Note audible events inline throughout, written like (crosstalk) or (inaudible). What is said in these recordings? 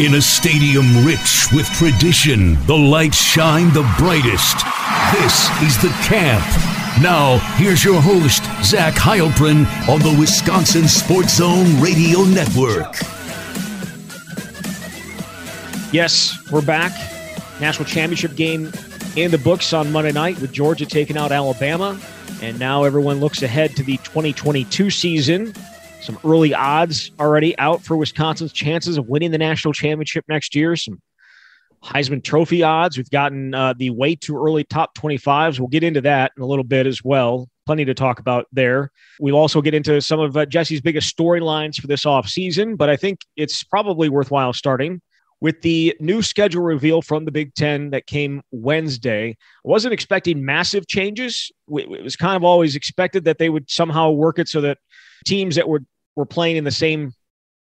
In a stadium rich with tradition, the lights shine the brightest. This is the camp. Now, here's your host, Zach Heilprin, on the Wisconsin Sports Zone Radio Network. Yes, we're back. National championship game in the books on Monday night with Georgia taking out Alabama. And now everyone looks ahead to the 2022 season. Some early odds already out for Wisconsin's chances of winning the national championship next year. Some Heisman Trophy odds. We've gotten uh, the way too early top 25s. We'll get into that in a little bit as well. Plenty to talk about there. We'll also get into some of uh, Jesse's biggest storylines for this offseason, but I think it's probably worthwhile starting with the new schedule reveal from the Big Ten that came Wednesday. I wasn't expecting massive changes. It was kind of always expected that they would somehow work it so that teams that were, were playing in the same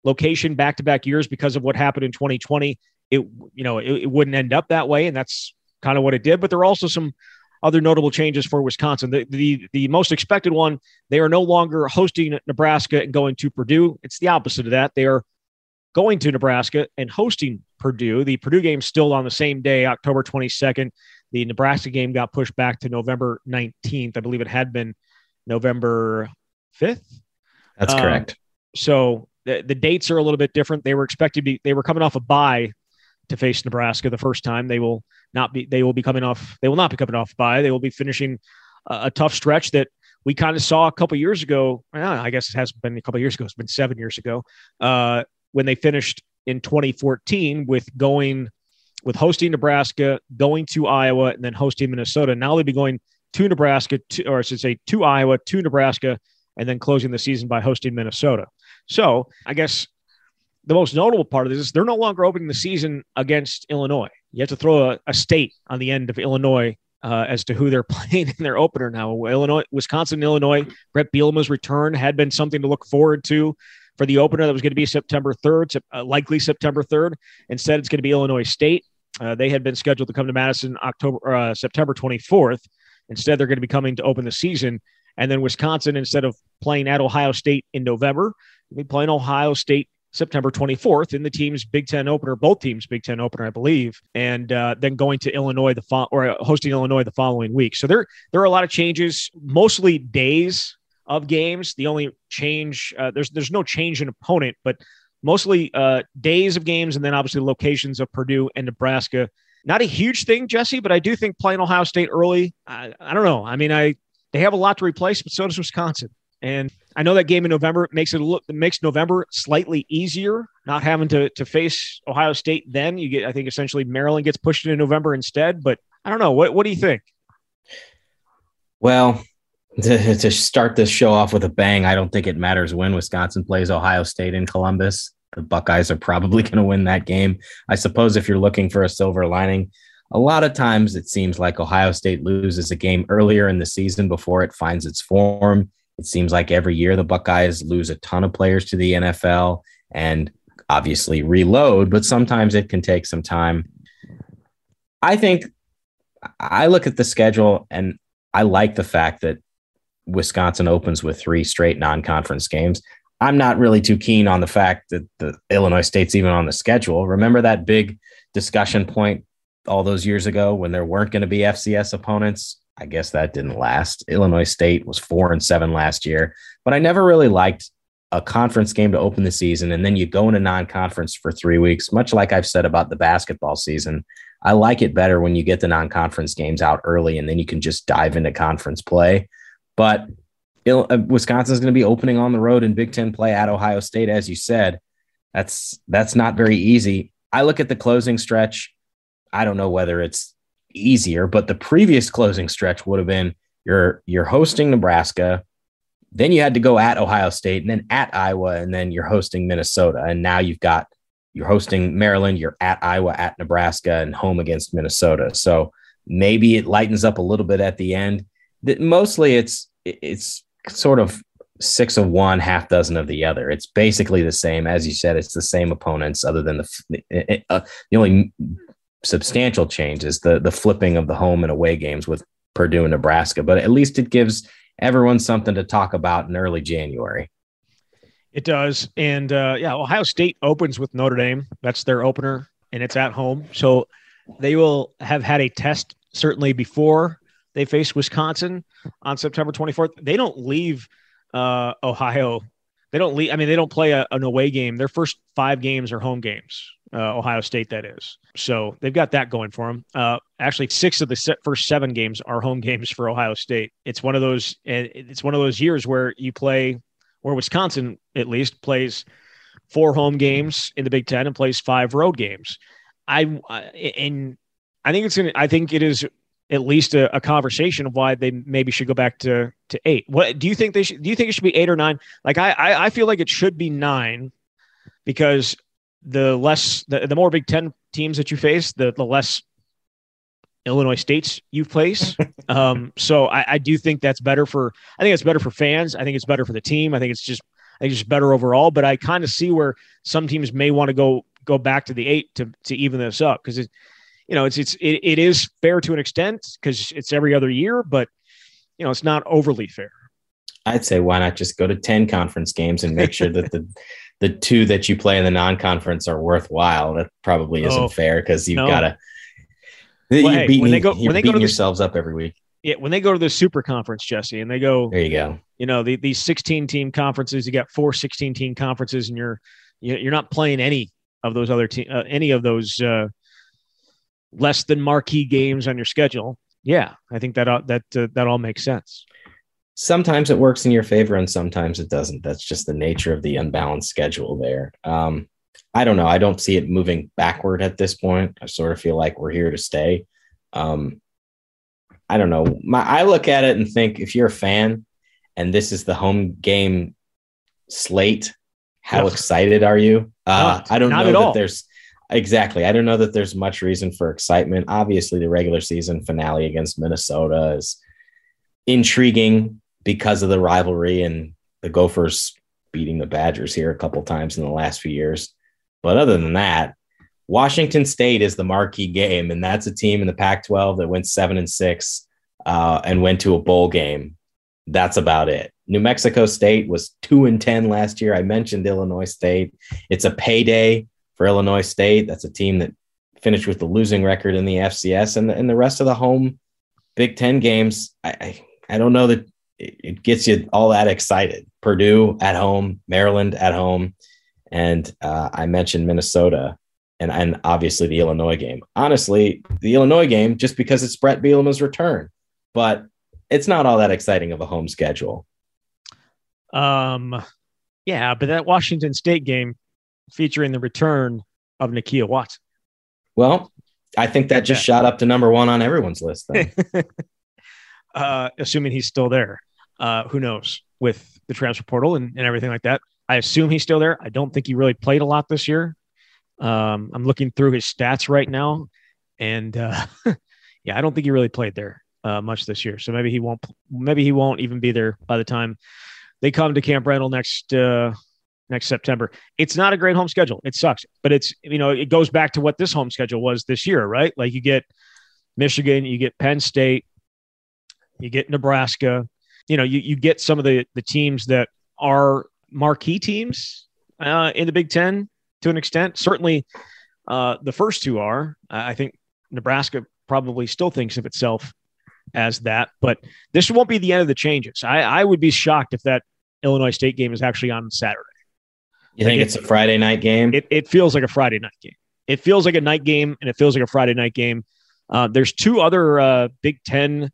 location back to back years because of what happened in 2020, it, you know, it, it wouldn't end up that way. And that's kind of what it did. But there are also some other notable changes for Wisconsin. The, the, the most expected one, they are no longer hosting Nebraska and going to Purdue. It's the opposite of that. They are going to Nebraska and hosting Purdue. The Purdue game still on the same day, October 22nd. The Nebraska game got pushed back to November 19th. I believe it had been November 5th. That's um, correct. So the, the dates are a little bit different. They were expected to be, they were coming off a bye to face Nebraska the first time. They will not be, they will be coming off, they will not be coming off bye. They will be finishing a, a tough stretch that we kind of saw a couple years ago. Well, I guess it has been a couple years ago. It's been seven years ago. Uh, when they finished in 2014 with going with hosting Nebraska, going to Iowa, and then hosting Minnesota. Now they'll be going to Nebraska, to, or I should say to Iowa, to Nebraska, and then closing the season by hosting Minnesota. So I guess the most notable part of this is they're no longer opening the season against Illinois. You have to throw a, a state on the end of Illinois uh, as to who they're (laughs) playing in their opener now. Illinois, Wisconsin, Illinois. Brett Bielema's return had been something to look forward to for the opener that was going to be September 3rd, uh, likely September 3rd. Instead, it's going to be Illinois State. Uh, they had been scheduled to come to Madison October uh, September 24th. Instead, they're going to be coming to open the season. And then Wisconsin, instead of playing at Ohio State in November, be playing Ohio State September 24th in the team's Big Ten opener, both teams' Big Ten opener, I believe, and uh, then going to Illinois the fo- or hosting Illinois the following week. So there there are a lot of changes, mostly days of games. The only change uh, there's there's no change in opponent, but mostly uh, days of games, and then obviously locations of Purdue and Nebraska. Not a huge thing, Jesse, but I do think playing Ohio State early. I, I don't know. I mean, I they have a lot to replace, but so does Wisconsin. And I know that game in November makes it look makes November slightly easier, not having to to face Ohio State. Then you get, I think, essentially Maryland gets pushed into November instead. But I don't know. What what do you think? Well, (laughs) to, to start this show off with a bang, I don't think it matters when Wisconsin plays Ohio State in Columbus. The Buckeyes are probably (laughs) going to win that game. I suppose if you're looking for a silver lining, a lot of times it seems like Ohio State loses a game earlier in the season before it finds its form. It seems like every year the Buckeyes lose a ton of players to the NFL and obviously reload, but sometimes it can take some time. I think I look at the schedule and I like the fact that Wisconsin opens with three straight non-conference games. I'm not really too keen on the fact that the Illinois State's even on the schedule. Remember that big discussion point all those years ago when there weren't going to be FCS opponents? I guess that didn't last. Illinois State was four and seven last year, but I never really liked a conference game to open the season and then you go into non-conference for three weeks. Much like I've said about the basketball season, I like it better when you get the non-conference games out early and then you can just dive into conference play. But uh, Wisconsin is going to be opening on the road in Big Ten play at Ohio State, as you said. That's that's not very easy. I look at the closing stretch. I don't know whether it's easier, but the previous closing stretch would have been you're you're hosting Nebraska, then you had to go at Ohio State, and then at Iowa, and then you're hosting Minnesota, and now you've got you're hosting Maryland, you're at Iowa, at Nebraska, and home against Minnesota. So maybe it lightens up a little bit at the end that mostly it's it's sort of six of one, half dozen of the other. It's basically the same, as you said. It's the same opponents, other than the uh, the only substantial changes the the flipping of the home and away games with Purdue and Nebraska. But at least it gives everyone something to talk about in early January. It does, and uh, yeah, Ohio State opens with Notre Dame. That's their opener, and it's at home, so they will have had a test certainly before they face Wisconsin on September 24th. They don't leave uh, Ohio. They don't leave. I mean, they don't play a, an away game. Their first five games are home games. Uh, Ohio State, that is. So they've got that going for them. Uh, actually, six of the first seven games are home (laughs) games for Ohio State. It's one of those. It's one of those years where you play, where Wisconsin at least plays four home games in the Big Ten and plays five road games. I and I think it's gonna. I think it is at least a, a, conversation of why they maybe should go back to to eight. What do you think they should? Do you think it should be eight or nine? Like I I, I feel like it should be nine because the less the, the more Big Ten teams that you face, the the less Illinois states you place. (laughs) um, so I, I do think that's better for. I think it's better for fans. I think it's better for the team. I think it's just I think it's better overall. But I kind of see where some teams may want to go go back to the eight to to even this up because it you know, it's it's it, it is fair to an extent because it's every other year, but you know, it's not overly fair. I'd say why not just go to 10 conference games and make sure that the (laughs) the two that you play in the non-conference are worthwhile. That probably isn't oh, fair because you've no. got to well, you're hey, beating, when they go, when they go to yourselves the, up every week. Yeah, when they go to the super conference, Jesse, and they go there, you go. You know, the, these 16 team conferences, you got four 16 team conferences, and you're you're not playing any of those other team, uh, any of those uh, less than marquee games on your schedule, yeah, I think that uh, that uh, that all makes sense. Sometimes it works in your favor, and sometimes it doesn't. That's just the nature of the unbalanced schedule there. Um, I don't know. I don't see it moving backward at this point. I sort of feel like we're here to stay. Um, I don't know. My, I look at it and think if you're a fan and this is the home game slate, how excited are you? Uh, I don't know that all. there's Exactly. I don't know that there's much reason for excitement. Obviously, the regular season finale against Minnesota is intriguing because of the rivalry and the Gophers beating the Badgers here a couple times in the last few years. But other than that, Washington State is the marquee game, and that's a team in the Pac-12 that went seven and six uh, and went to a bowl game. That's about it. New Mexico State was two and ten last year. I mentioned Illinois State. It's a payday for Illinois State. That's a team that finished with the losing record in the FCS, and the, and the rest of the home Big Ten games. I, I, I don't know that it gets you all that excited. Purdue at home, Maryland at home, and uh, I mentioned Minnesota, and and obviously the Illinois game. Honestly, the Illinois game just because it's Brett Bielema's return, but it's not all that exciting of a home schedule. Um, yeah, but that Washington State game featuring the return of Nakia Watson. Well, I think that just shot up to number one on everyone's list. (laughs) uh, assuming he's still there. Uh, who knows with the transfer portal and, and everything like that. I assume he's still there. I don't think he really played a lot this year. Um, I'm looking through his stats right now, and uh, (laughs) yeah, I don't think he really played there uh, much this year. So maybe he won't. Maybe he won't even be there by the time they come to Camp Randall next uh, next September. It's not a great home schedule. It sucks, but it's you know it goes back to what this home schedule was this year, right? Like you get Michigan, you get Penn State, you get Nebraska. You know, you you get some of the the teams that are marquee teams uh, in the Big Ten to an extent. Certainly, uh, the first two are. I think Nebraska probably still thinks of itself as that, but this won't be the end of the changes. I, I would be shocked if that Illinois State game is actually on Saturday. You think it's a Friday night game? It, it feels like a Friday night game. It feels like a night game, and it feels like a Friday night game. Uh, there's two other uh, Big Ten.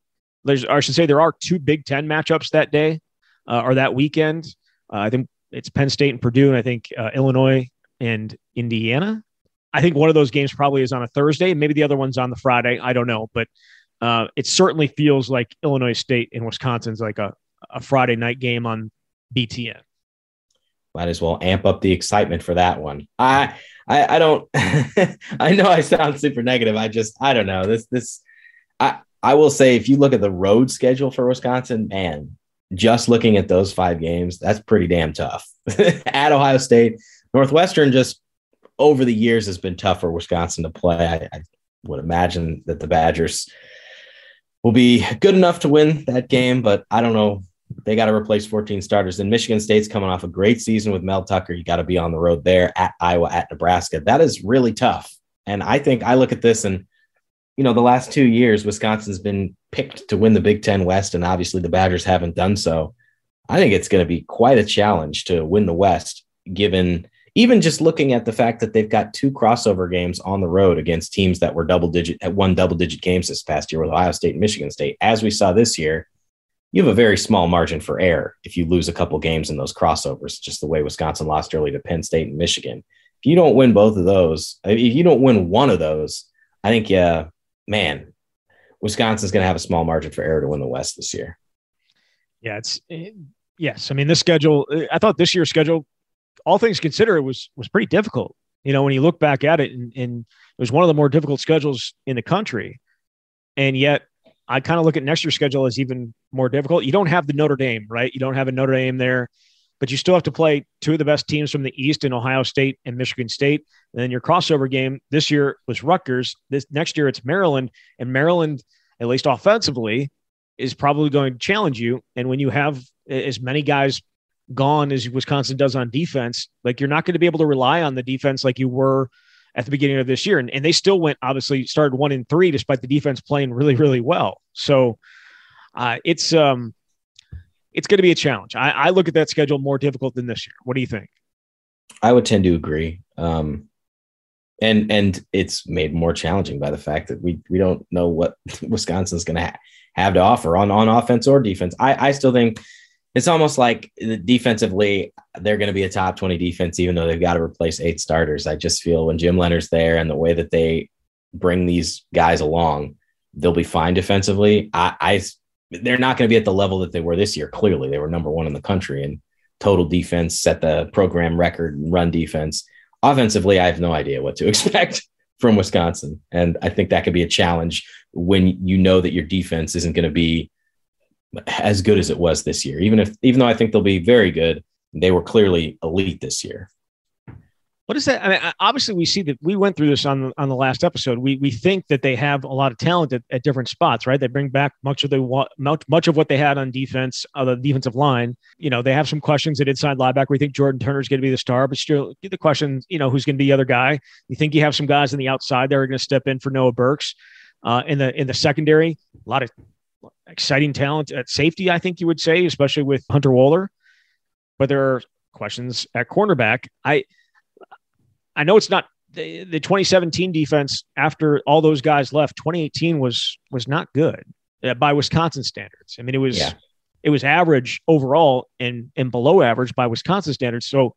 There's, I should say, there are two Big Ten matchups that day uh, or that weekend. Uh, I think it's Penn State and Purdue, and I think uh, Illinois and Indiana. I think one of those games probably is on a Thursday, and maybe the other one's on the Friday. I don't know, but uh, it certainly feels like Illinois State and Wisconsin's like a, a Friday night game on BTN might as well amp up the excitement for that one. I I, I don't (laughs) I know I sound super negative. I just I don't know. This this I I will say if you look at the road schedule for Wisconsin, man, just looking at those five games, that's pretty damn tough. (laughs) at Ohio State, Northwestern just over the years has been tough for Wisconsin to play. I, I would imagine that the Badgers will be good enough to win that game, but I don't know they got to replace 14 starters. And Michigan State's coming off a great season with Mel Tucker. You got to be on the road there at Iowa, at Nebraska. That is really tough. And I think I look at this and, you know, the last two years, Wisconsin's been picked to win the Big Ten West, and obviously the Badgers haven't done so. I think it's going to be quite a challenge to win the West, given even just looking at the fact that they've got two crossover games on the road against teams that were double digit at one double digit games this past year with Ohio State and Michigan State. As we saw this year, you have a very small margin for error if you lose a couple games in those crossovers, just the way Wisconsin lost early to Penn State and Michigan. If you don't win both of those, if you don't win one of those, I think, yeah, man, Wisconsin's going to have a small margin for error to win the West this year. Yeah, it's it, yes. I mean, this schedule. Uh, I thought this year's schedule, all things considered, was was pretty difficult. You know, when you look back at it, and, and it was one of the more difficult schedules in the country, and yet I kind of look at next year's schedule as even more difficult. You don't have the Notre Dame, right? You don't have a Notre Dame there, but you still have to play two of the best teams from the East in Ohio State and Michigan State. And then your crossover game this year was Rutgers. This next year it's Maryland, and Maryland, at least offensively, is probably going to challenge you. And when you have as many guys gone as Wisconsin does on defense, like you're not going to be able to rely on the defense like you were at the beginning of this year. And, and they still went, obviously, started one in three despite the defense playing really, really well. So uh, it's um, it's going to be a challenge. I, I, look at that schedule more difficult than this year. What do you think? I would tend to agree. Um, and and it's made more challenging by the fact that we we don't know what (laughs) Wisconsin's going to ha- have to offer on on offense or defense. I I still think it's almost like defensively they're going to be a top 20 defense even though they've got to replace eight starters i just feel when jim leonhard's there and the way that they bring these guys along they'll be fine defensively i, I they're not going to be at the level that they were this year clearly they were number one in the country and total defense set the program record run defense offensively i have no idea what to (laughs) expect from wisconsin and i think that could be a challenge when you know that your defense isn't going to be as good as it was this year. Even if, even though I think they'll be very good, they were clearly elite this year. What is that? I mean, obviously, we see that we went through this on on the last episode. We we think that they have a lot of talent at, at different spots, right? They bring back much of the much, much of what they had on defense, uh, the defensive line. You know, they have some questions at inside linebacker. We think Jordan Turner is going to be the star, but still, the question, you know, who's going to be the other guy? You think you have some guys on the outside that are going to step in for Noah Burks. Uh, in the in the secondary, a lot of exciting talent at safety, I think you would say, especially with Hunter Wohler. But there are questions at cornerback. I I know it's not the, the 2017 defense after all those guys left. 2018 was was not good uh, by Wisconsin standards. I mean, it was yeah. it was average overall and and below average by Wisconsin standards. So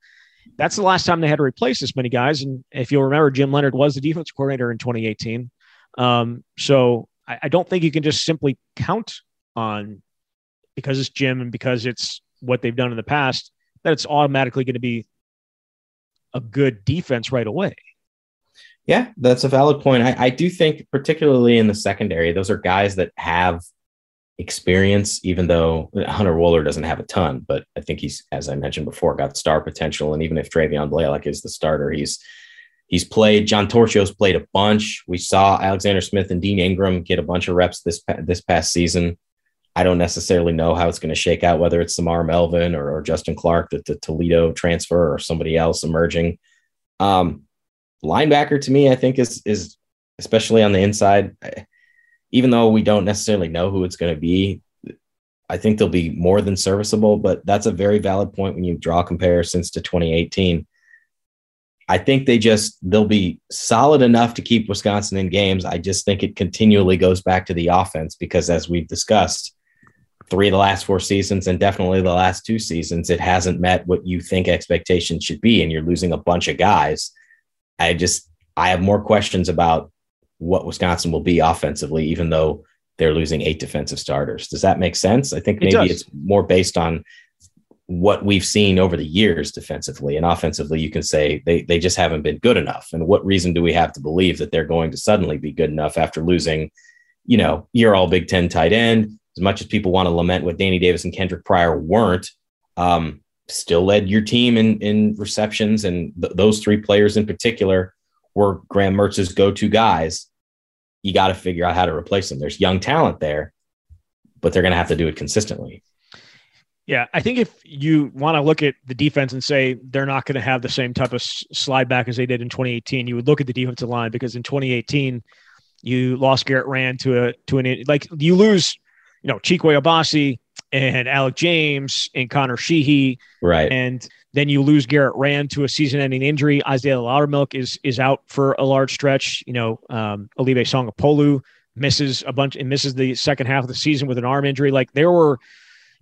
that's the last time they had to replace this many guys. And if you'll remember, Jim Leonhard was the defense coordinator in 2018. Um, so I, I don't think you can just simply count on because it's Jim and because it's what they've done in the past that it's automatically going to be a good defense right away. Yeah, that's a valid point. I, I, do think, particularly in the secondary, those are guys that have experience, even though Hunter Wohler doesn't have a ton. But I think he's, as I mentioned before, got star potential. And even if Travion Blaylock is the starter, he's He's played. John Torchio's played a bunch. We saw Alexander Smith and Dean Engram get a bunch of reps this this past season. I don't necessarily know how it's going to shake out, whether it's Semar Melvin or, or Justin Clark, the, the, Toledo transfer, or somebody else emerging. Um, linebacker to me, I think is is especially on the inside. Even though we don't necessarily know who it's going to be, I think they'll be more than serviceable. But that's a very valid point when you draw comparisons to 2018. I think they just they'll be solid enough to keep Wisconsin in games. I just think it continually goes back to the offense because as we've discussed, three of the last four seasons and definitely the last two seasons, it hasn't met what you think expectations should be, and you're losing a bunch of guys. I just I have more questions about what Wisconsin will be offensively, even though they're losing eight defensive starters. Does that make sense? I think maybe it it's more based on what we've seen over the years defensively and offensively, you can say they, they just haven't been good enough. And what reason do we have to believe that they're going to suddenly be good enough after losing, you know, you're all Big Ten tight end? As much as people want to lament what Danny Davis and Kendrick Pryor weren't, um, still led your team in, in receptions. And th- those three players in particular were Graham Mertz's go to guys. You got to figure out how to replace them. There's young talent there, but they're going to have to do it consistently. Yeah, I think if you want to look at the defense and say they're not going to have the same type of slide back as they did in 2018, you would look at the defensive line because in 2018 you lost Garrett Rand to a to an like you lose, you know, Chikwe Obasih and Alec James and Connor Sheehy, right? And then you lose Garrett Rand to a season-ending injury. Isaiah Loudermilk is is out for a large stretch. You know, um, Olive Sagapolu misses a bunch and misses the second half of the season with an arm injury. Like there were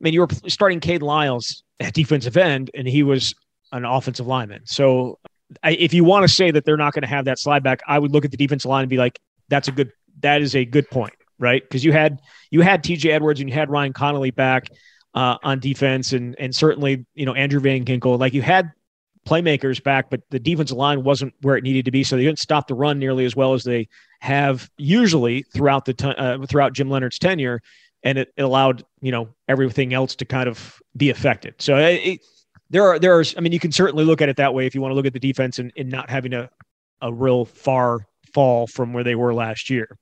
I mean, you were starting Cade Lyles at defensive end, and he was an offensive lineman. So, I, if you want to say that they're not going to have that slide back, I would look at the defensive line and be like, "That's a good. That is a good point, right? Because you had you had T.J. Edwards and you had Ryan Connelly back uh, on defense, and and certainly you know Andrew Van Ginkel. Like you had playmakers back, but the defensive line wasn't where it needed to be, so they didn't stop the run nearly as well as they have usually throughout the t- uh, throughout Jim Leonhard's tenure and it, it, allowed you know everything else to kind of be affected. So it, there are there are I mean you can certainly look at it that way if you want to look at the defense and, and not having a a real far fall from where they were last year.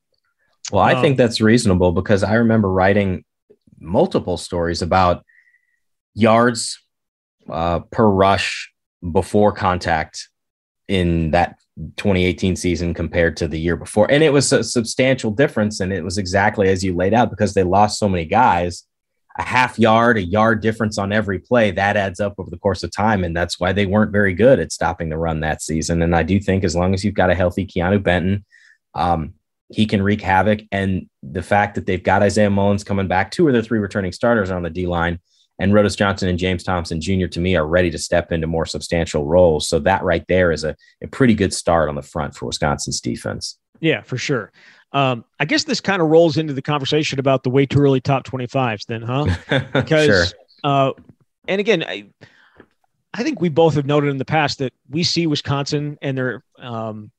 Well, I um, think that's reasonable because I remember writing multiple stories about yards uh, per rush before contact in that 2018 season compared to the year before. And it was a substantial difference. And it was exactly as you laid out because they lost so many guys. A half yard, a yard difference on every play, that adds up over the course of time. And that's why they weren't very good at stopping the run that season. And I do think as long as you've got a healthy Keanu Benton, um, he can wreak havoc. And the fact that they've got Isaiah Mullins coming back, two of the three returning starters on the D line, and Rodas Johnson and James Thompson Jr. to me are ready to step into more substantial roles. So that right there is a, a pretty good start on the front for Wisconsin's defense. Yeah, for sure. Um, I guess this kind of rolls into the conversation about the way too early top 25s then, huh? (laughs) Because, sure. uh, and again, I, I think we both have noted in the past that we see Wisconsin and their, um,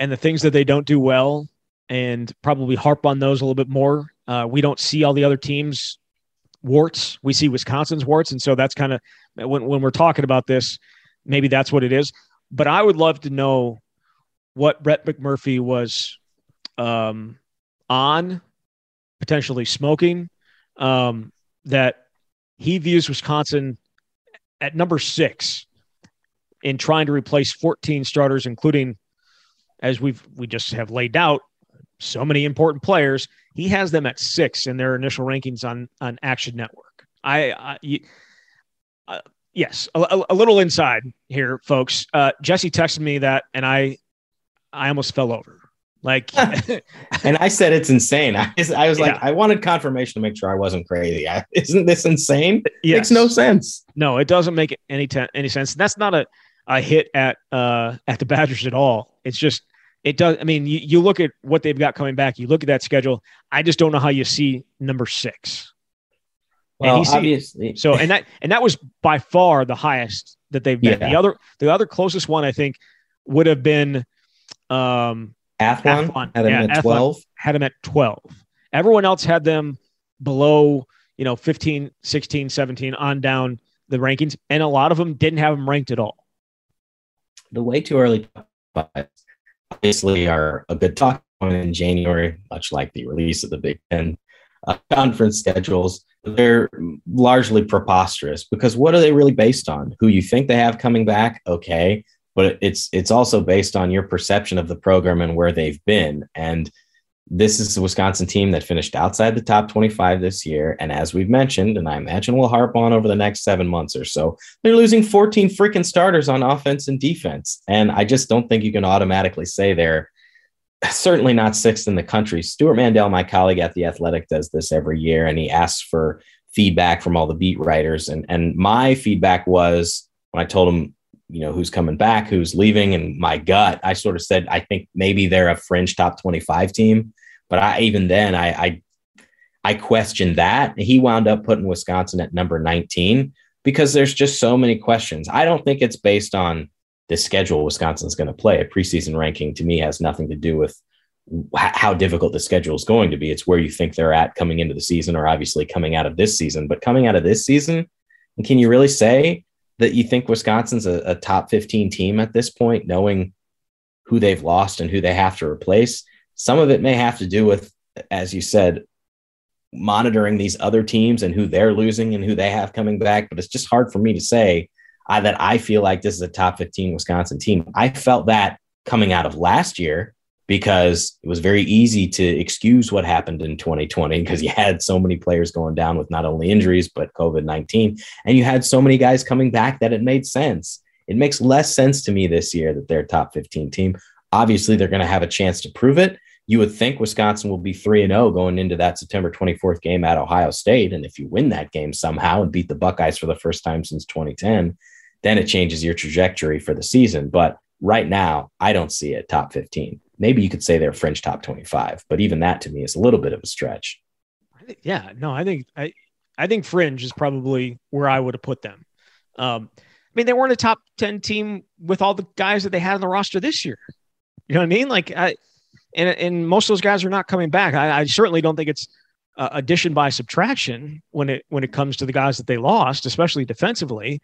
and the things that they don't do well and probably harp on those a little bit more. Uh, we don't see all the other teams warts. We see Wisconsin's warts, and so that's kind of when when we're talking about this, maybe that's what it is. But I would love to know what Brett McMurphy was um, on, potentially smoking, um, that he views Wisconsin at number six in trying to replace 14 starters, including, as we've we just have laid out, so many important players. He has them at six in their initial rankings on on Action Network. I, I uh, yes, a, a, little inside here, folks. Uh, Jesse texted me that, and I I almost fell over. Like, (laughs) and I said it's insane. I, I was like, yeah. I wanted confirmation to make sure I wasn't crazy. I, (laughs) isn't this insane? Yes. Makes no sense. No, it doesn't make any any sense. That's not a a hit at uh at the Badgers at all. It's just it does. I mean, you, you look at what they've got coming back. You look at that schedule. I just don't know how you see number six. Well, obviously. So and that and that was by far the highest that they've been. Yeah. The other the other closest one I think would have been um Athlon, Athlon. had them yeah, at 12 had them at 12 everyone else had them below you know 15 16 17 on down the rankings and a lot of them didn't have them ranked at all the way too early obviously are a good talk point in January, much like the release of the Big Ten uh, (laughs) conference schedules. They're largely preposterous because what are they really based on? Who you think they have coming back? Okay, but it's it's also based on your perception of the program and where they've been. And this is the Wisconsin team that finished outside the top 25 this year. And as we've mentioned, and I imagine we'll harp on over the next seven months or so, they're losing 14 freaking starters on offense and defense. And I just don't think you can automatically say they're certainly not sixth in the country. Stewart Mandel, my colleague at The Athletic, does this every year, and he asks for feedback from all the beat writers. And, and my feedback was when I told him, you know, who's coming back, who's leaving, and my gut, I sort of said, I think maybe they're a fringe top 25 team. But I even then I I, I questioned that. He wound up putting Wisconsin at number 19 because there's just so many questions. I don't think it's based on the schedule Wisconsin's going to play. A preseason ranking to me has nothing to do with how difficult the schedule is going to be. It's where you think they're at coming into the season or obviously coming out of this season. But coming out of this season, can you really say that you think Wisconsin's a, a top 15 team at this point, knowing who they've lost and who they have to replace? Some of it may have to do with, as you said, monitoring these other teams and who they're losing and who they have coming back. But it's just hard for me to say I, that I feel like this is a top 15 Wisconsin team. I felt that coming out of last year because it was very easy to excuse what happened in 2020 because you had so many players going down with not only injuries but COVID 19, and you had so many guys coming back that it made sense. It makes less sense to me this year that they're a top 15 team. Obviously, they're going to have a chance to prove it. You would think Wisconsin will be 3 and 0 going into that September 24th game at Ohio State. And if you win that game somehow and beat the Buckeyes for the first time since 2010, then it changes your trajectory for the season. But right now, I don't see it top 15 maybe you could say they're fringe top 25, but even that to me is a little bit of a stretch. Yeah, no, I think I I think fringe is probably where I would have put them. Um, I mean, they weren't a top 10 team with all the guys that they had on the roster this year. You know what I mean? Like, I, and, and most of those guys are not coming back. I, I certainly don't think it's uh, addition by subtraction when it, when it comes to the guys that they lost, especially defensively.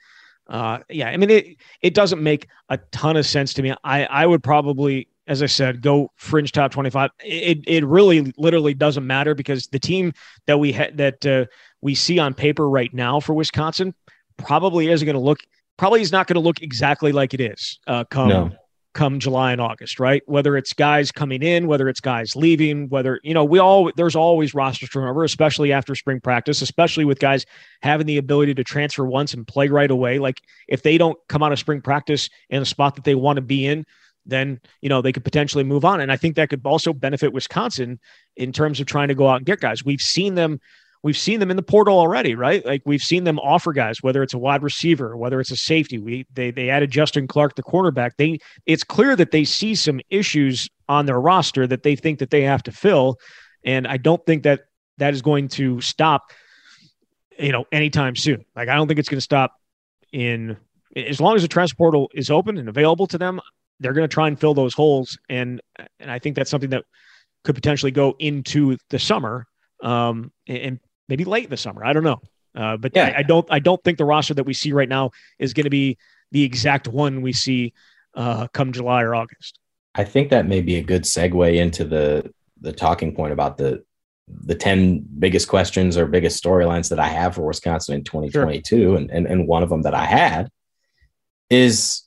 Uh, yeah, I mean, it, it doesn't make a ton of sense to me. I, I would probably as I said, go fringe top 25. It, it really literally doesn't matter because the team that we ha- that uh, we see on paper right now for Wisconsin probably isn't going to look probably is not going to look exactly like it is uh, come no. Come July and August, right? Whether it's guys coming in, whether it's guys leaving, whether you know we all there's always roster turnover, especially after spring practice, especially with guys having the ability to transfer once and play right away. Like if they don't come out of spring practice in a spot that they want to be in then you know they could potentially move on. And I think that could also benefit Wisconsin in terms of trying to go out and get guys. We've seen them. We've seen them in the portal already, right? Like we've seen them offer guys, whether it's a wide receiver, whether it's a safety. We they they added Justin Clark, the cornerback. They it's clear that they see some issues on their roster that they think that they have to fill, and I don't think that that is going to stop, you know, anytime soon. Like I don't think it's going to stop in as long as the transfer portal is open and available to them, they're going to try and fill those holes, and and I think that's something that could potentially go into the summer, um, and maybe late in the summer. I don't know, uh, but yeah. I, I, don't I don't think the roster that we see right now is going to be the exact one we see uh, come July or August. I think that may be a good segue into the the talking point about the the 10 biggest questions or biggest storylines that I have for Wisconsin in 2022. Sure. And, and, and one of them that I had is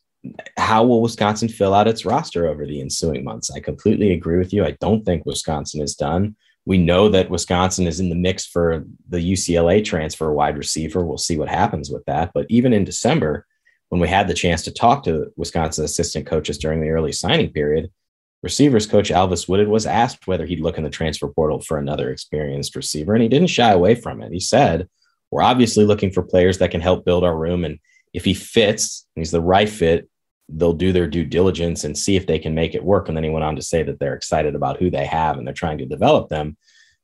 how will Wisconsin fill out its roster over the ensuing months? I completely agree with you. I don't think Wisconsin is done. We know that Wisconsin is in the mix for the UCLA transfer wide receiver. We'll see what happens with that. But even in December, when we had the chance to talk to Wisconsin assistant coaches during the early signing period, receivers coach Alvis Whitted was asked whether he'd look in the transfer portal for another experienced receiver, and he didn't shy away from it. He said, We're obviously looking for players that can help build our room and if he fits, and he's the right fit, they'll do their due diligence and see if they can make it work. And then he went on to say that they're excited about who they have and they're trying to develop them.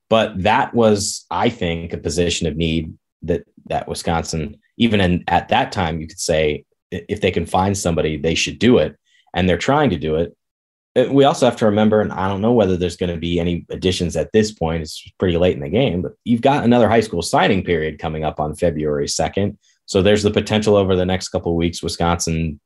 But that was, I think, a position of need that that Wisconsin, even in, at that time, you could say if they can find somebody, they should do it, and they're trying to do it. Uh, we also have to remember, and I don't know whether there's going to be any additions at this point. It's pretty late in the game, but you've got another high school signing period coming up on February 2nd. So there's the potential over the next couple of weeks, Wisconsin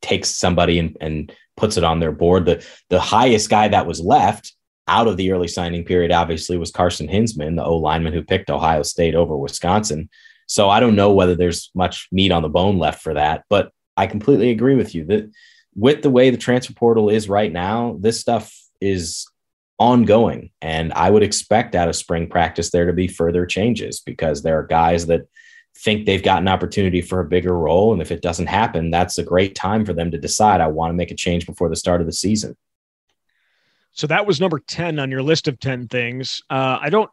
takes somebody and, and puts it on their board. The the highest guy that was left out of the early signing period, obviously, was Carson Hinzman, the O lineman who picked Ohio State over Wisconsin. So I don't know whether there's much meat on the bone left for that, but I completely agree with you that with the way the transfer portal is right now, this stuff is ongoing. And I would expect out of spring practice there to be further changes because there are guys that think they've got an opportunity for a bigger role. And if it doesn't happen, that's a great time for them to decide, I want to make a change before the start of the season. So that was number 10 on your list of 10 things. Uh, I don't,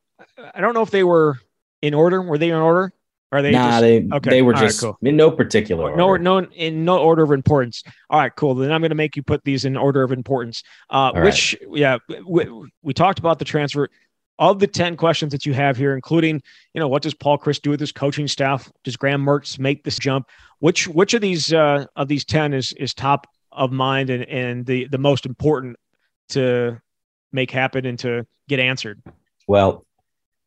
I don't know if they were in order. Were they in order? Are they? Nah, just, they, okay. they were just right, cool. in no particular order. No, no, in no order of importance. All right, cool. Then I'm going to make you put these in order of importance. Uh, which, right. yeah, we, we talked about the transfer of the 10 questions that you have here, including, you know, what does Paul Chryst do with his coaching staff? Does Graham Mertz make this jump? Which which of these uh, of these 10 is is top of mind and, and the the most important to make happen and to get answered? Well,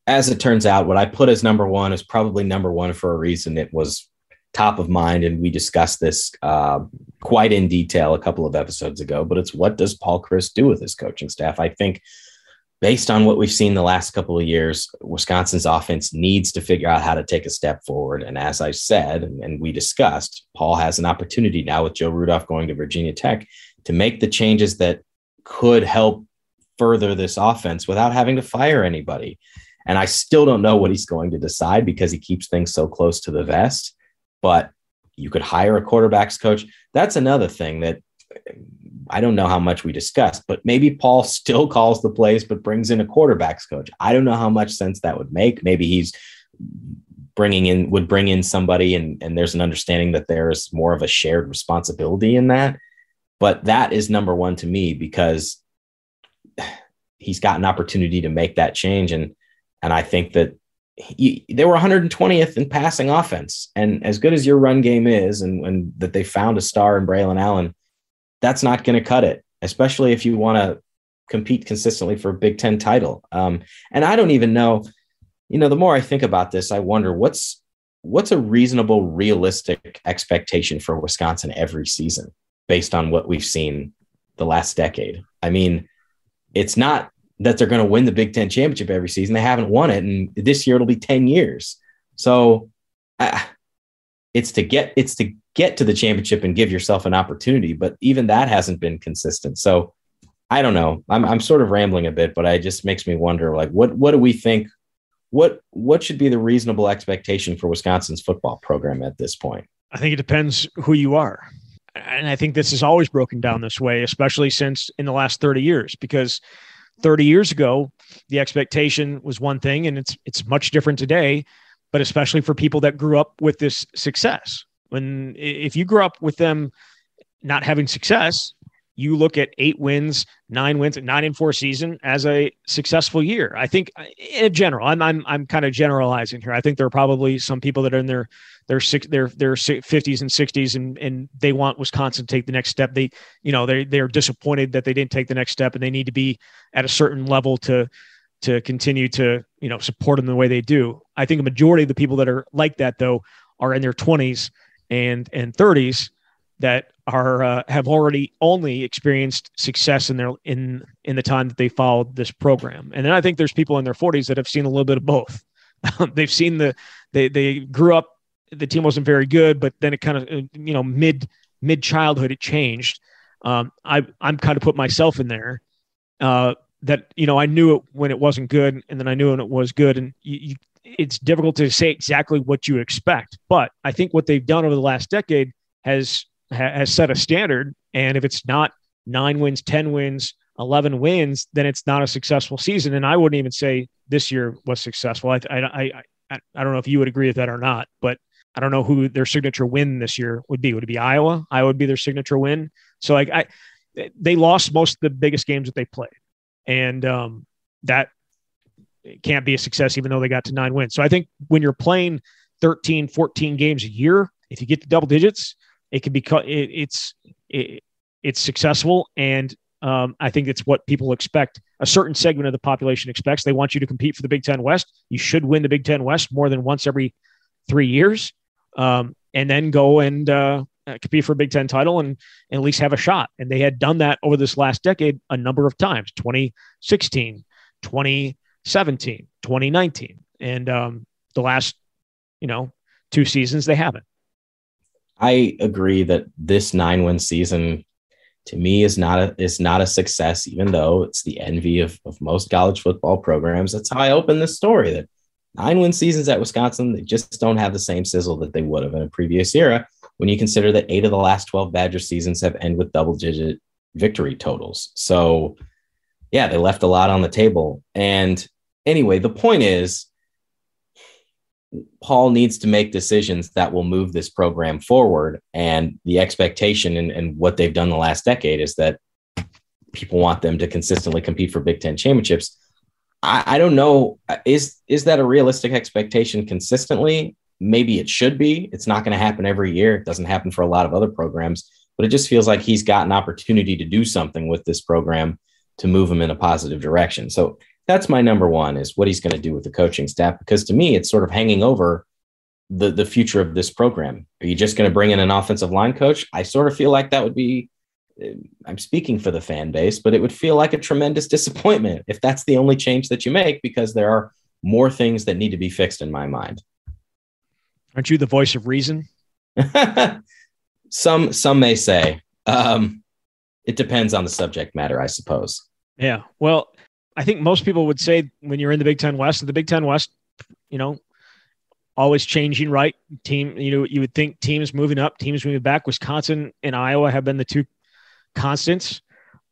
as it turns out, what I put as number one is probably number one for a reason. It was top of mind, and we discussed this uh, quite in detail a couple of episodes ago. But it's what does Paul Chryst do with his coaching staff? I think based on what we've seen the last couple of years, Wisconsin's offense needs to figure out how to take a step forward. And as I said, and we discussed, Paul has an opportunity now with Joe Rudolph going to Virginia Tech to make the changes that could help further this offense without having to fire anybody. And I still don't know what he's going to decide because he keeps things so close to the vest. But you could hire a quarterbacks coach. That's another thing that I don't know how much we discussed, but maybe Paul (laughs) still calls the plays, but brings in a quarterbacks coach. I don't know how much sense that would make. Maybe he's bringing in would bring in somebody and and there's an understanding that there's more of a shared responsibility in that but that is number one to me because (sighs) he's got an opportunity to make that change and and i think that he, they were 120th in passing offense and as good as your run game is and, and that they found a star in braelon allen that's not going to cut it, especially if you want to compete consistently for a Big Ten title. Um, and I don't even know, you know, the more I think about this, I wonder what's what's a reasonable, realistic expectation for Wisconsin every season based on what we've seen the last decade. I mean, it's not that they're going to win the Big Ten championship every season. They haven't won it, and this year it'll be ten years. So, uh, it's to get it's to get to the championship and give yourself an opportunity. But even that hasn't been consistent. So I don't know. I'm I'm sort of rambling a bit, but it just makes me wonder like what what do we think what what should be the reasonable expectation for Wisconsin's football program at this point? I think it depends who you are. And I think this is always broken down this way, especially since in the last 30 years, because 30 years ago, the expectation was one thing and it's it's much different today, but especially for people that grew up with this success. When if you grew up with them not having success, you look at eight wins, nine wins, nine in four season as a successful year. I think uh, in general, I'm I'm I'm kind of generalizing here. I think there are probably some people that are in their their six their their 50s and 60s and and they want Wisconsin to take the next step. They you know they they're disappointed that they didn't take the next step and they need to be at a certain level to to continue to you know support them the way they do. I think a majority of the people that are like that though are in their 20s and and 30s that are uh, have already only experienced success in their in in the time that they followed this program. And then i think there's people in their 40s that have seen a little bit of both. (laughs) They've seen the they they grew up the team wasn't very good but then it kind of uh, you know mid mid childhood it changed. Um, i i'm kind of put myself in there. Uh, that you know i knew it when it wasn't good and then i knew when it was good and you, you it's difficult to say exactly what you expect, but I think what they've done over the last decade has has set a standard. And if it's not nine wins, ten wins, eleven wins, then it's not a successful season. And I wouldn't even say this year was successful. I I I, I, I don't know if you would agree with that or not, but I don't know who their signature win this year would be. Would it be Iowa? Iowa would be their signature win. So like I, they lost most of the biggest games that they played, and um, that can't be a success even though they got to nine wins. So I think when you're playing 13, 14 games a year, if you get to double digits, it can be it, it's it, it's successful and um, I think it's what people expect. A certain segment of the population expects. They want you to compete for the Big Ten West. You should win the Big Ten West more than once every three years, um, and then go and uh, compete for a Big Ten title and, and, at least have a shot. And they had done that over this last decade a number of times 2016, 20, 17, 2019. And um, the last, you know, two seasons, they haven't. I agree that this nine win season to me is not a is not a success, even though it's the envy of, of most college football programs. That's how I open this story that nine win seasons at Wisconsin, they just don't have the same sizzle that they would have in a previous era when you consider that eight of the last 12 Badger seasons have ended with double digit victory totals. So yeah, they left a lot on the table. And anyway, the point is, Paul needs to make decisions that will move this program forward. And the expectation and, and what they've done the last decade is that people want them to consistently compete for Big Ten championships. I, I don't know. Is is that a realistic expectation consistently? Maybe it should be. It's not going to happen every year. It doesn't happen for a lot of other programs, but it just feels like he's got an opportunity to do something with this program to move him in a positive direction. So that's my number one is what he's going to do with the coaching staff because to me it's sort of hanging over the the future of this program. Are you just going to bring in an offensive line coach? I sort of feel like that would be eh, I'm speaking for the fan base, but it would feel like a tremendous (laughs) disappointment if that's the only change that you make because there are more things that need to be fixed in my mind. Aren't you the voice of reason? (laughs) some some may say. Um, it depends on the subject matter, I suppose. Yeah. Well, I think most people would say when you're in the Big Ten West, the Big Ten West, you know, always changing, right? Team, you know, you would think teams moving up, teams moving back. Wisconsin and Iowa have been the two constants.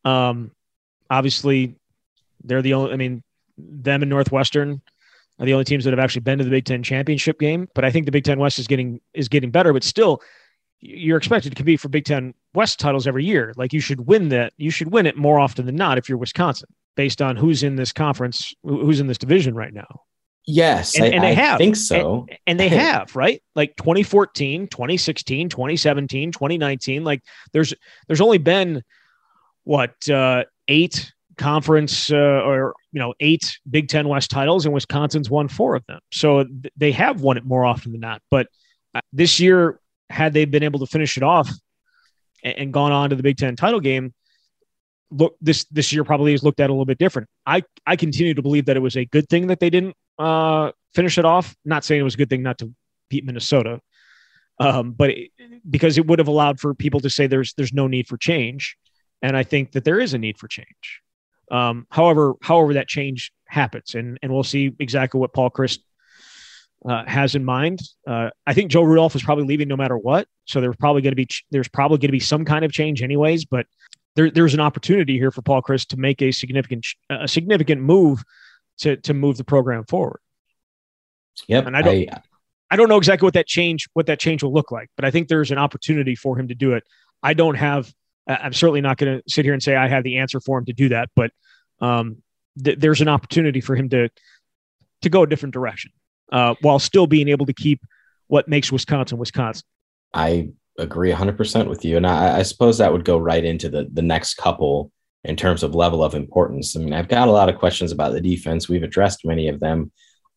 Um, obviously, they're the only. I mean, them and Northwestern are the only teams that have actually been to the Big Ten championship game. But I think the Big Ten West is getting is getting better. But still, you're expected to compete for Big Ten West titles every year. Like you should win that. You should win it more often than not if you're Wisconsin, based on who's in this conference, who's in this division right now. Yes, and, I, and they I have. think so. And, and they have, right? Like 2014, 2016, 2017, 2019. Like there's there's only been what uh, eight conference uh, or you know eight Big Ten West titles, and Wisconsin's won four of them. So th- they have won it more often than not. But uh, this year, had they been able to finish it off and, and gone on to the Big Ten title game, look this this year probably is looked at a little bit different. I I continue to believe that it was a good thing that they didn't uh, finish it off. Not saying it was a good thing not to beat Minnesota, um, but it, because it would have allowed for people to say there's there's no need for change, and I think that there is a need for change. Um, however, however that change happens, and and we'll see exactly what Paul Chryst uh, has in mind. Uh, I think Joe Rudolph is probably leaving no matter what, so there's probably going to be there's probably going to be some kind of change anyways. But there, there's an opportunity here for Paul Chryst to make a significant a significant move to to move the program forward. Yep, and I don't I, I don't know exactly what that change what that change will look like, but I think there's an opportunity for him to do it. I don't have. I'm certainly not going to sit here and say I have the answer for him to do that, but um, th- there's an opportunity for him to to go a different direction uh, while still being able to keep what makes Wisconsin Wisconsin. I agree 100% with you. And I, I, suppose that would go right into the, the next couple in terms of level of importance. I mean, I've got a lot of questions about the defense. We've addressed many of them.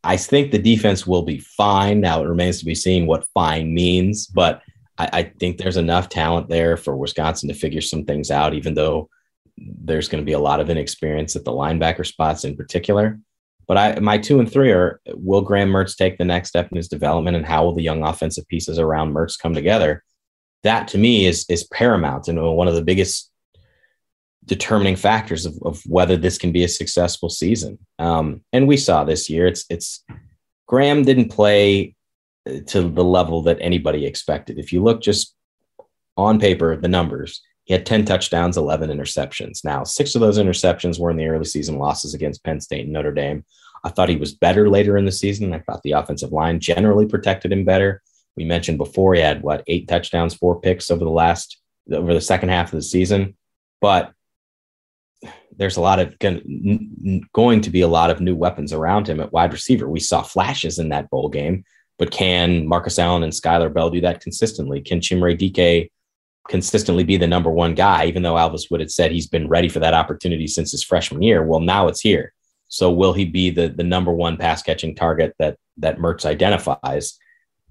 I think the defense will be fine. Now it remains to be seen what fine means, but I, I think there's enough talent there for Wisconsin to figure some things out, even though there's going to be a lot of inexperience at the linebacker spots in particular. But I, my two and three are: Will Graham Mertz take the next step in his development, and how will the young offensive pieces around Mertz come together? That to me is is paramount and one of the biggest determining factors of, of whether this can be a successful season. Um, and we saw this year, it's it's Graham didn't play to the level that anybody expected. If you look just on paper, the numbers, he had 10 touchdowns, 11 interceptions. Now, six of those interceptions were in the early season losses against Penn State and Notre Dame. I thought he was better later in the season. I thought the offensive line generally protected him better. We mentioned before he had what eight touchdowns, four picks over the last over the second half of the season. But there's a lot of going to be a lot of new weapons around him at wide receiver. We saw flashes in that bowl game, but can Markus Allen and Skyler Bell do that consistently? Can Chimere Dike consistently be the number one guy, even though Alvis Whitted had said he's been ready for that opportunity since his freshman year? Well, now it's here. So will he be the the number one pass catching target that that Mertz identifies?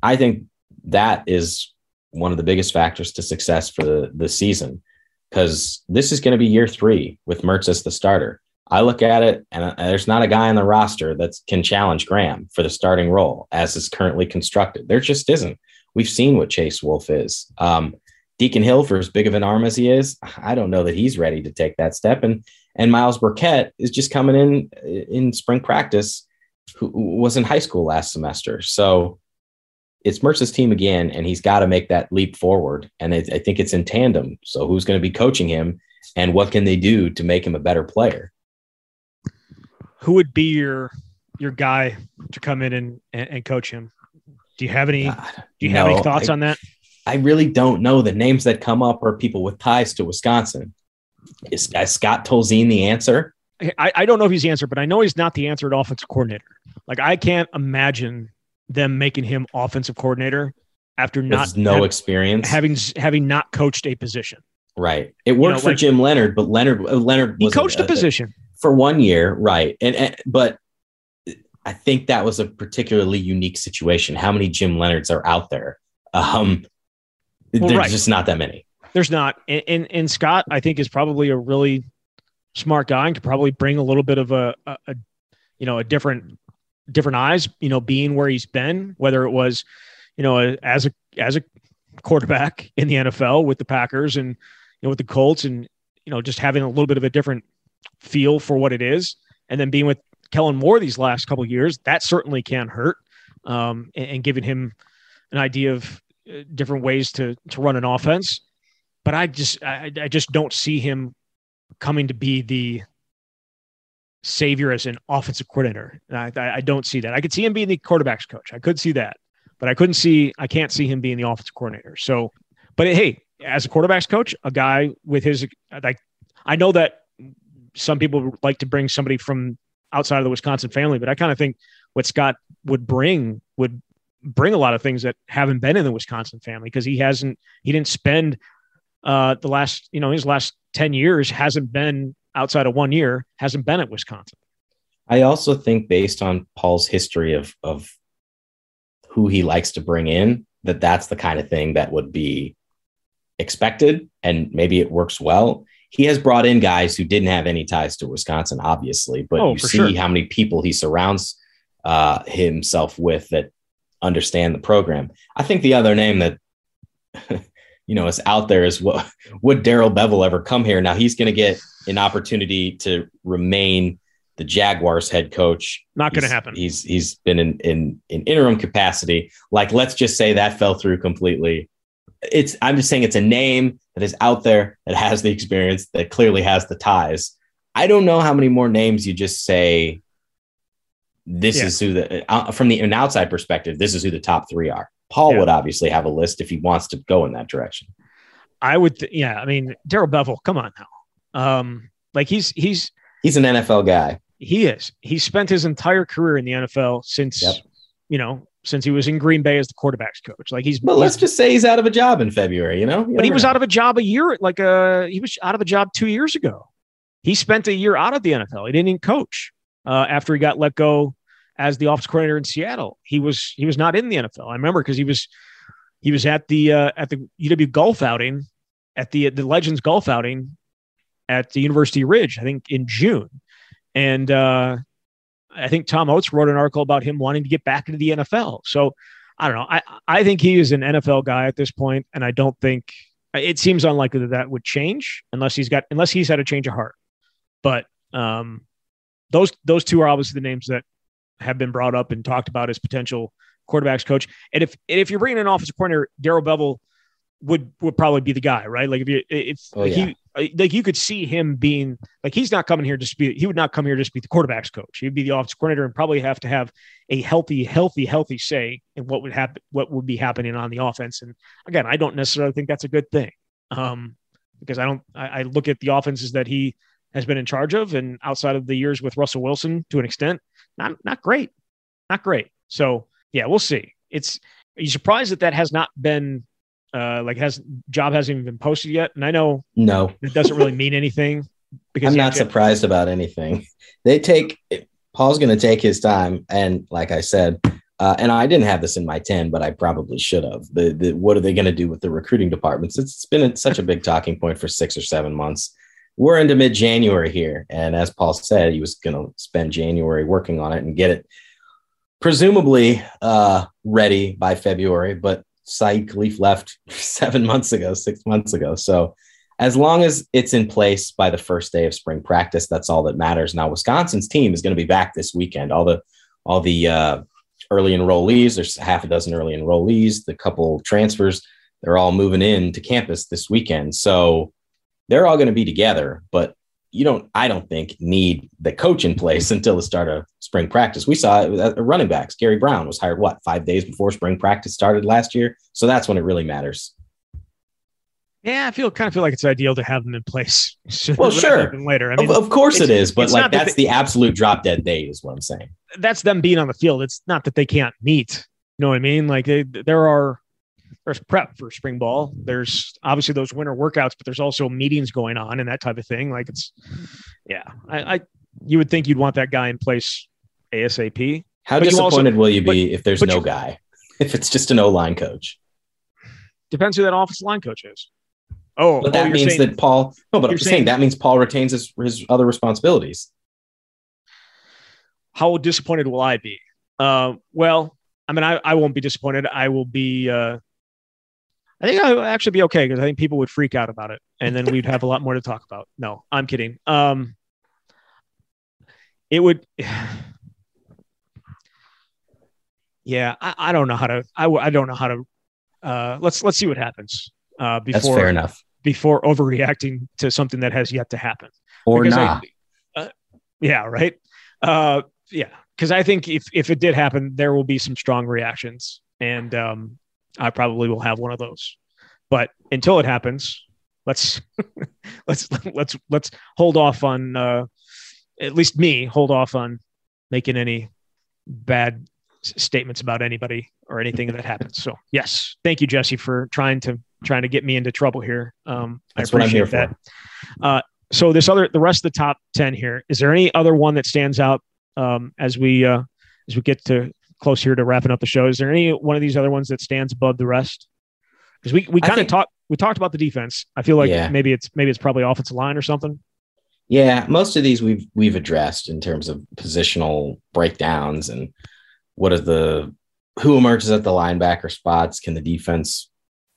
I think that is one of the biggest factors to success for the, the season because this is going to be year three with Mertz as the starter. I look at it, and uh, there's not a guy on the roster that can challenge Graham for the starting role as is currently constructed. There just isn't. We've seen what Chase Wolf is. Um, Deacon Hill, for as big of an arm as he is, I don't know that he's ready to take that step. And and Myles Burkett is just coming in in spring practice, who was in high school last semester. So it's Mertz's team again, and he's got to make that leap forward. And I, I think it's in tandem. So who's going to be coaching him, and what can they do to make him a better player? Who would be your your guy to come in and and, coach him? Do you have any? God, do you no, have any thoughts I, on that? I really don't know. The names that come up are people with ties to Wisconsin. Is, is Scott Tolzien the answer? I, I don't know if he's the answer, but I know he's not the answer at offensive coordinator. Like I can't imagine them making him offensive coordinator after not no have, experience, having having not coached a position. Right. It worked you know, for like, Jim Leonhard, but Leonhard uh, Leonard Leonhard he coached a, a position for one year, right? And, and but I think that was a particularly unique situation. How many Jim Leonhards are out there? Um, well, there's right. just not that many. There's not. And, and, and Scott, I think, is probably a really smart guy and could probably bring a little bit of a, a, a you know, a different different eyes, you know, being where he's been, whether it was, you know, a, as a as a quarterback in the NFL with the Packers and you know with the Colts and you know just having a little bit of a different feel for what it is, and then being with Kellen Moore these last couple years, that certainly can hurt, um, and, and, giving him an idea of uh, different ways to to run an offense. But I just I, I just don't see him coming to be the savior as an offensive coordinator. I, I, don't see that. I could see him being the quarterbacks coach. I could see that, but I couldn't see. I can't see him being the offensive coordinator. So, but hey, as a quarterbacks coach, a guy with his like, I know that some people like to bring somebody from outside of the Wisconsin family, but I kind of think what Scott would bring would bring a lot of things that haven't been in the Wisconsin family because he hasn't he didn't spend uh the last you know his last 10 years hasn't been outside of one year, hasn't been at Wisconsin. I also think based on Paul's history of of who he likes to bring in, that that's the kind of thing that would be expected and maybe it works well. He has brought in guys who didn't have any ties to Wisconsin, obviously, but oh, you see sure. how many people he surrounds uh, himself with that understand the program. I think the other name that (laughs) you know is out there is what would Darrell Bevell ever come here? Now he's going to get an opportunity to remain the Jaguars head coach. Not going to happen. He's he's been in, in in interim capacity. Like let's just say that fell through completely. It's I'm just saying it's a name that is out there that has the experience that clearly has the ties. I don't know how many more names you just say. This yeah. is who the uh, from the an outside perspective. This is who the top three are. Paul yeah. would obviously have a list if he wants to go in that direction. I would, th- yeah. I mean, Darrell Bevell, come on now. Um, like he's he's he's an NFL guy. He is. He spent his entire career in the NFL since yep. you know since he was in Green Bay as the quarterbacks coach. Like he's. But let's just say he's out of a job in February. You know. You but he was know. out of a job a year. Like uh, he was out of a job two years ago. He spent a year out of the NFL. He didn't even coach uh, after he got let go as the office coordinator in Seattle. He was he was not in the NFL. I remember because he was he was at the uh, at the UW golf outing at the the Legends golf outing at the University Ridge, I think in June. And uh, I think Tom Oates wrote an article about him wanting to get back into the NFL. So I don't know. I, I think he is an NFL guy at this point, and I don't think it seems unlikely that that would change unless he's got unless he's had a change of heart. But um, those those two are obviously the names that have been brought up and talked about as potential quarterbacks coach. And if and if you're bringing an offensive coordinator, Darrell Bevell would would probably be the guy, right? Like if you if oh, yeah. he like you could see him being like he's not coming here to be he would not come here just to be the quarterbacks coach. He'd be the offense coordinator and probably have to have a healthy, healthy, healthy say in what would happen, what would be happening on the offense. And again, I don't necessarily think that's a good thing. Um, because I don't I, I look at the offenses that he has been in charge of and outside of the years with Russell Wilson to an extent, not not great. Not great. So yeah, we'll see. It's are you surprised that that has not been uh, like has job hasn't even been posted yet. And I know no, it doesn't really mean anything because I'm not surprised about anything. They take Paul's going to take his time, and like I said, uh, and I didn't have this in my ten, but I probably should have. The, the what are they going to do with the recruiting departments? It's been such a big talking point for six or seven months. We're into mid January here, and as Paul said, he was going to spend January working on it and get it presumably uh, ready by February. But Saeed Khalif left (laughs) seven months ago, six months ago. So as long as it's in place by the first day of spring practice, that's all that matters. Now, Wisconsin's team is going to be back this weekend. All the all the uh, early enrollees, there's half a dozen early enrollees, the couple transfers, they're all moving in to campus this weekend. So they're all going to be together. But you don't, I don't think, need the coach in place (laughs) until the start of spring practice. We saw it at uh, running backs. Gary Brown was hired, what, five days before spring practice started last year? So that's when it really matters. Yeah, I feel kind of feel like it's ideal to have them in place. (laughs) well, sure. Later, I mean, of, of course it is, but like that's they, the absolute drop dead date, is what I'm saying. That's them being on the field. It's not that they can't meet. You know what I mean? Like they, there are there's prep for spring ball. There's obviously those winter workouts, but there's also meetings going on and that type of thing. Like it's, yeah, I, I you would think you'd want that guy in place ASAP. How but disappointed also, will you be but, if there's no you, guy? (laughs) If it's just an O line coach? Depends who that offensive line coach is. Oh, But oh, that you're means saying- that Paul. No, but I'm saying, saying- that means Paul retains his his other responsibilities. how disappointed will I be? Uh, well, I mean, I, I won't be disappointed. I will be. Uh, I think I will actually be okay because I think people would freak out about it, and then we'd have a lot more to talk about. No, I'm kidding. Um, it would. (sighs) Yeah, I, I don't know how to. I don't know how to. Uh, let's let's see what happens uh, That's before fair enough. before overreacting to something that has yet to happen. Or Because I- not. uh, yeah, right. Uh, yeah, because I think if if it did happen, there will be some strong reactions, and um, I probably will have one of those. But until it happens, let's (laughs) let's let's let's hold off on uh, at least me hold off on making any bad statements about anybody or anything that happens. So yes, thank you, Jesse, for trying to trying to get me into trouble here. Um, That's I what I'm appreciate here that for. Uh, so this other the rest of the top 10 here is there any other one that stands out um, as we uh, as we get to close here to wrapping up the show is there any one of these other ones that stands above the rest because we, we kind of talked we talked about the defense i feel like Yeah. maybe it's maybe it's probably offensive line or something Yeah, most of these we've we've addressed in terms of positional breakdowns and what are the who emerges at the linebacker spots. Can the defense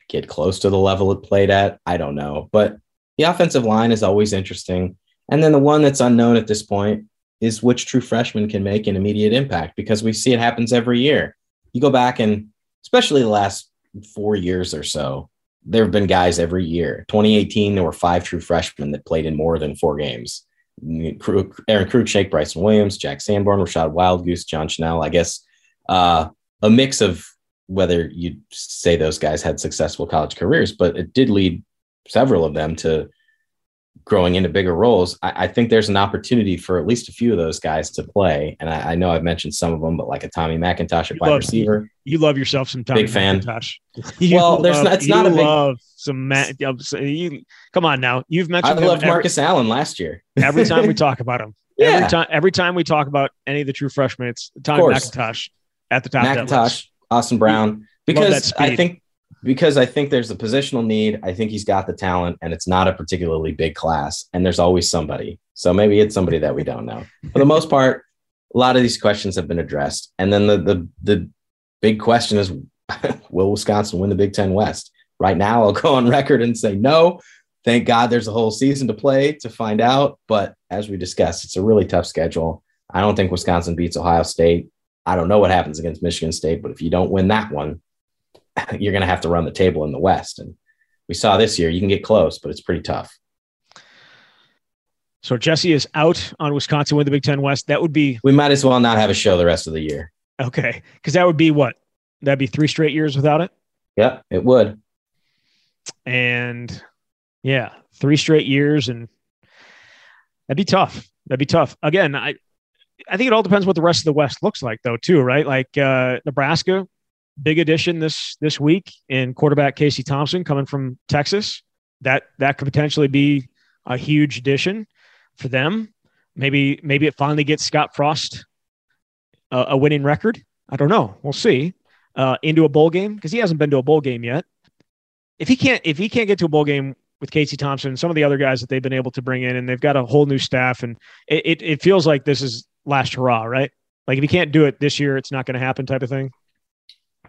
get close to the level it played at? I don't know, but the offensive line is always interesting. And then the one that's unknown at this point is which true freshman can make an immediate impact because we see it happens every year. You go back and especially the last four years or so, there have been guys every year. 2018, there were five true freshmen that played in more than four games. Aron Cruickshank Bryson Williams, Jack Sanborn, Rachad Wildgoose, John Chenal. I guess uh, a mix of whether you'd say those guys had successful college careers, but it did lead several of them to growing into bigger roles. I, I think there's an opportunity for at least a few of those guys to play. And I, I know I've mentioned some of them, but like a Tommy McIntosh at You wide love- receiver. you love yourself some Tommy Big fan. McIntosh. (laughs) You Well, there's love- not- it's not a big- love some Matt. You, come on now, you've mentioned him loved every- Markus Allen last year. every time we (laughs) talk about him. Yeah. Every time, every time we talk about any of the true freshmen, it's Tommy. McIntosh at the top. of that list. McIntosh, Austin Brown, because I think because I think there's a positional need. I think he's got the talent, and it's not a particularly big class. And there's always somebody. So maybe it's somebody that we don't know. For the most part, a lot of these questions have been addressed. And then the the the big question is, (laughs) will Wisconsin win the Big Ten West? Right now, I'll go on record and say no. Thank God there's a whole season to play to find out. But as we discussed, it's a really tough schedule. I don't think Wisconsin beats Ohio State. I don't know what happens against Michigan State, but if you don't win that one, (laughs) you're going to have to run the table in the West. And we saw this year, you can get close, but it's pretty tough. So Jesse is out on Wisconsin with the Big Ten West. That would be We might as well not have a show the rest of the year. okay because that would be what? That'd be three straight years without it. Yep, it would. And yeah, three straight years, and that'd be tough. That'd be tough. Again, I I think it all depends what the rest of the West looks like, though, too, right? Like uh, Nebraska, big addition this this week in quarterback Casey Thompson coming from Texas. That that could potentially be a huge addition for them. Maybe maybe it finally gets Scott Frost a, a winning record. I don't know. We'll see. Uh, into a bowl game because he hasn't been to a bowl game yet. If he can't if he can't get to a bowl game with Casey Thompson, and some of the other guys that they've been able to bring in, and they've got a whole new staff, and it it, it feels like this is last hurrah, right? Like if he can't do it this year, it's not going to happen, type of thing.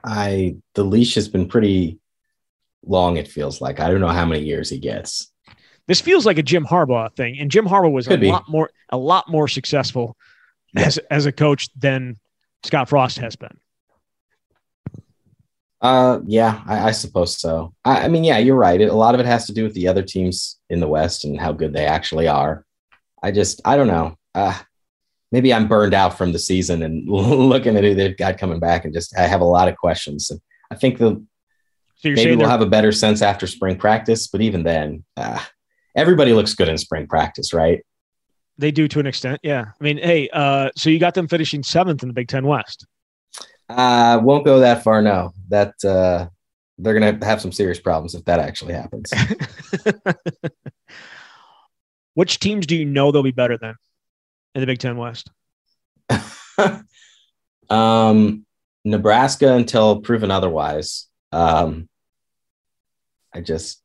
I the leash has been pretty long, it feels like. I don't know how many years he gets. This feels like a Jim Harbaugh thing, and Jim Harbaugh was Could a be. lot more a lot more successful Yeah. as as a coach than Scott Frost has been. Uh, yeah, I, I suppose so. I, I mean, yeah, you're right. It, a lot of it has to do with the other teams in the West and how good they actually are. I just, I don't know. Uh, maybe I'm burned out from the season and (laughs) looking at who they've got coming back, and just I have a lot of questions. And I think the so maybe we'll have a better sense after spring practice. But even then, uh, everybody looks good in spring practice, right? they do to an extent, yeah. I mean, hey, uh, so you got them finishing seventh in the Big Ten West. Uh, won't go that far. No, that uh, they're gonna have some serious problems if that actually happens. (laughs) Which teams do you know they'll be better than in the Big Ten West? (laughs) um, Nebraska until proven otherwise. Um, I just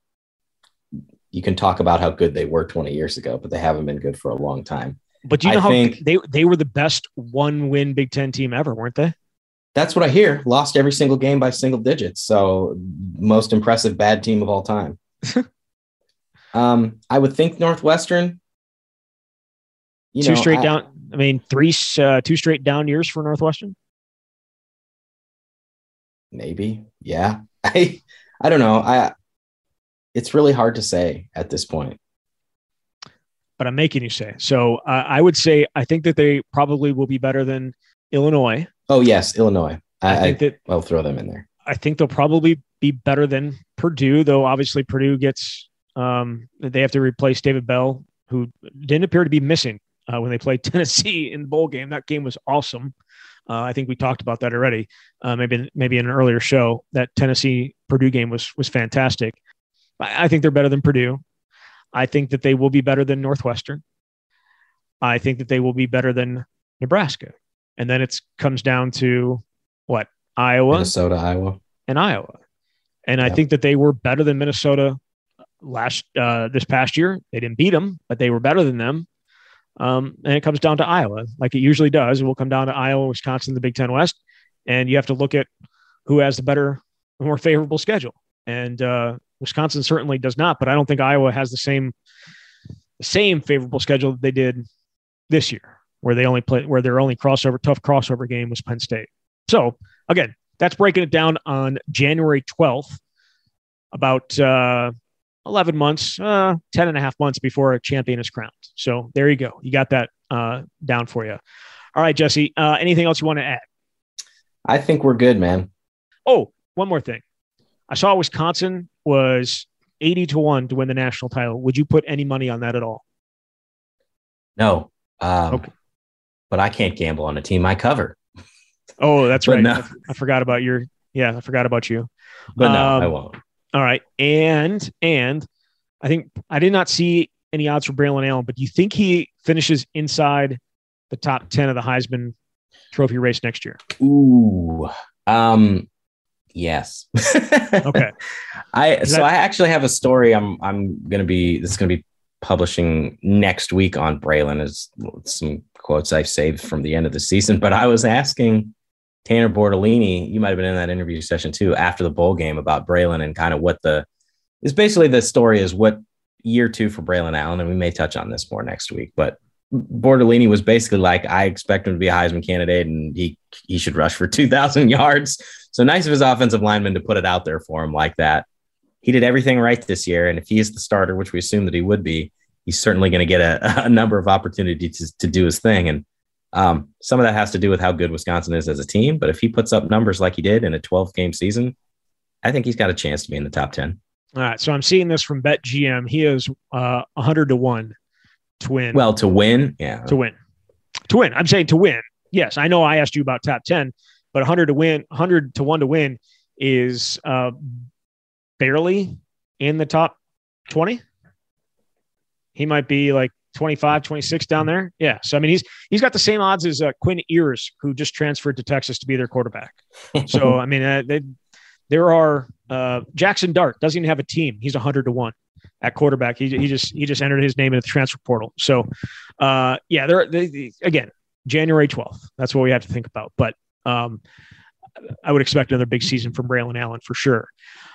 you can talk about how good they were 20 years ago, but they haven't been good for a long time. But you know I how think- they they were the best one win Big Ten team ever, weren't they? That's what I hear. Lost every single game by single digits. So most impressive bad team of all time. (laughs) um, I would think Northwestern. You two know, straight I- down. I mean, three uh, two straight down years for Northwestern. maybe yeah (laughs) i i don't know i it's really hard to say at this point But I'm making you say so. Uh, I would say I think that they probably will be better than Illinois. oh yes illinois I, i, think that i'll throw them in there I think they'll probably be better than Purdue, though. Obviously, Purdue gets um, they have to replace David Bell, who didn't appear to be missing uh, when they played (laughs) Tennessee in the bowl game. That game was awesome. Uh, I think we talked about that already. Uh, maybe maybe in an earlier show that Tennessee Purdue game was was fantastic. I, I think they're better than Purdue. I think that they will be better than Northwestern. I think that they will be better than Nebraska, and then it comes down to what Iowa minnesota iowa and Iowa. And I think that they were better than Minnesota last uh, this past year. They didn't beat them, but they were better than them. Um, and it comes down to Iowa, like it usually does. It will come down to Iowa, Wisconsin, the Big Ten West, and you have to look at who has the better, more favorable schedule. And uh, Wisconsin certainly does not, but I don't think Iowa has the same same favorable schedule that they did this year, where they only play where their only crossover tough crossover game was Penn State. So again, that's breaking it down on January 12th, about uh, 11 months, uh, 10 and a half months before a champion is crowned. So there you go. You got that uh, down for you. All right, Jesse, uh, anything else you want to add? i think we're good man Oh, one more thing. I saw Wisconsin was 80 to 1 to win the national title. Would you put any money on that at all? no um, Okay. but i can't gamble on a team i cover Oh, that's right. no. I, I forgot about your, yeah, I forgot about you. but no Um, i won't All right. And and I think I did not see any odds for Braelon Allen, but do you think he finishes inside the top 10 of the Heisman trophy race next year? ooh um yes (laughs) Okay. I so I actually have a story. I'm I'm gonna be this is gonna be publishing next week on Braelon is some quotes I saved from the end of the season. But I was asking Tanner Bortolini, you might have been in that interview session too, after the bowl game about Braelon and kind of what the is basically the story is what year two for Braelon Allen, and we may touch on this more next week, but Bortolini was basically like, I expect him to be a Heisman candidate and he he should rush for (laughs) 2,000 yards. So nice of his offensive lineman to put it out there for him like that. He did everything right this year. And if he is the starter, which we assume that he would be, he's certainly going to get a, (laughs) a number of opportunities to, to do his thing. And um, some of that has to do with how good Wisconsin is as a team. But if he puts up numbers like he did in a 12 game season, I think he's got a chance to be in the top 10. All right. So I'm seeing this from BetMGM. He is uh, 100 to 1 to win. Well, to win, yeah. to win. To win. I'm saying to win. Yes, I know I asked you about top 10, but 100 to win, 100 to 1 to win is uh, barely in the top 20. He might be like 25, 26 down there. Yeah. So I mean he's he's got the same odds as uh, Quinn Ewers who just transferred to Texas to be their quarterback. So (laughs) I mean uh, they, there are uh, Jaxson Dart doesn't even have a team. He's a 100 to 1 at quarterback. He, he just he just entered his name in the transfer portal. So uh, yeah, there they, they- again January 12th. That's what we have to think about. But um, I would expect another big season from Braelon Allen for sure.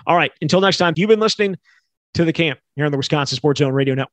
All right. Until next time, you've been listening to the camp here on the Wisconsin Sports Zone Radio Network.